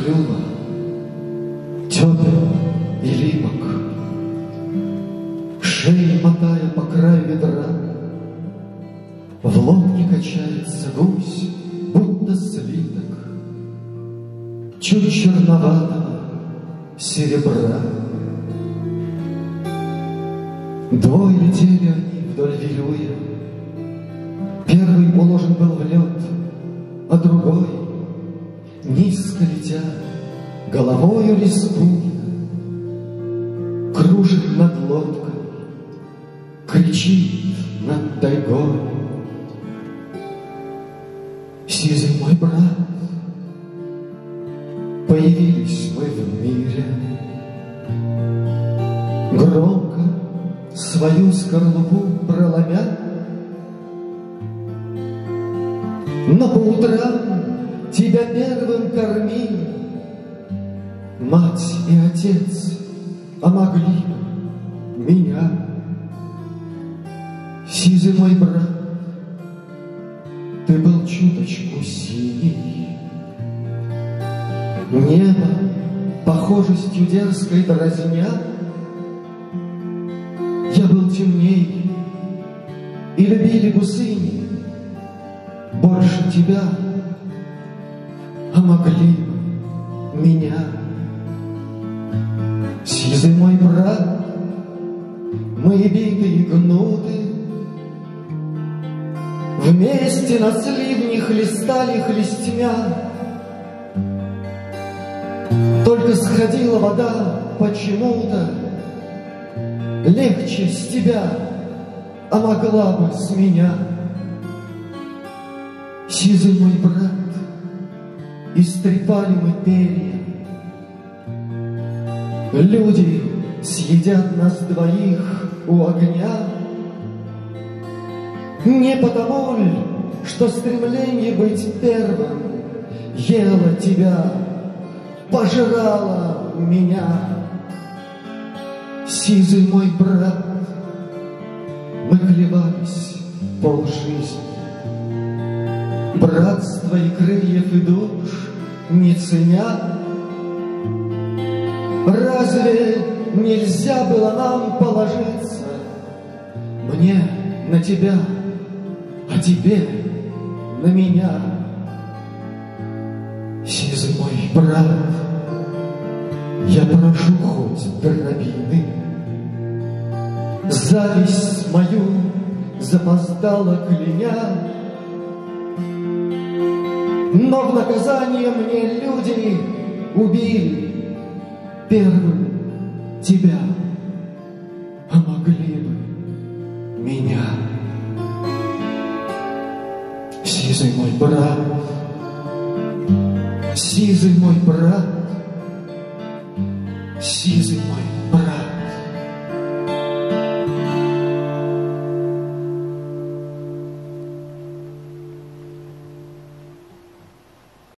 крила, тепел и липок, Шеи мотая по краю ведра, В лодке качается гусь, будто слиток, Чуть черноватого серебра. Двое летели они вдоль вилюя, Первый уложен был в лед, а другой Низко летя, головою рискуя, Кружит над лодкой, кричит над тайгой. Сизый мой брат, появились мы в мире. Громко свою скорлупу проломя, Но по утрам тебя первым кормили Мать и отец, а могли меня. Сизый мой брат, ты был чуточку синий. Небо похожестью дерзкой дразня, Я был темней, и любили гусыни Больше тебя, могли меня. Сизый мой брат, мы биты и гнуты, Вместе на сливне хлестали хлестьмя. Только сходила вода почему-то Легче с тебя, а могла бы с меня. Сизый мой брат, истрепали мы перья, Люди съедят нас двоих у огня, Не потому ли, что стремление быть первым Ело тебя, пожирало меня. Сизый мой брат, мы клевались полжизни, Братство и крыльев и душ не ценя, Разве нельзя было нам положиться? Мне на тебя, а тебе на меня? Сизый мой брат, я прошу хоть дробины, Зависть мою запоздала кляня, Но в наказание мне люди убили первым тебя, а могли бы меня. Сизый мой брат, сизый мой брат, сизый мой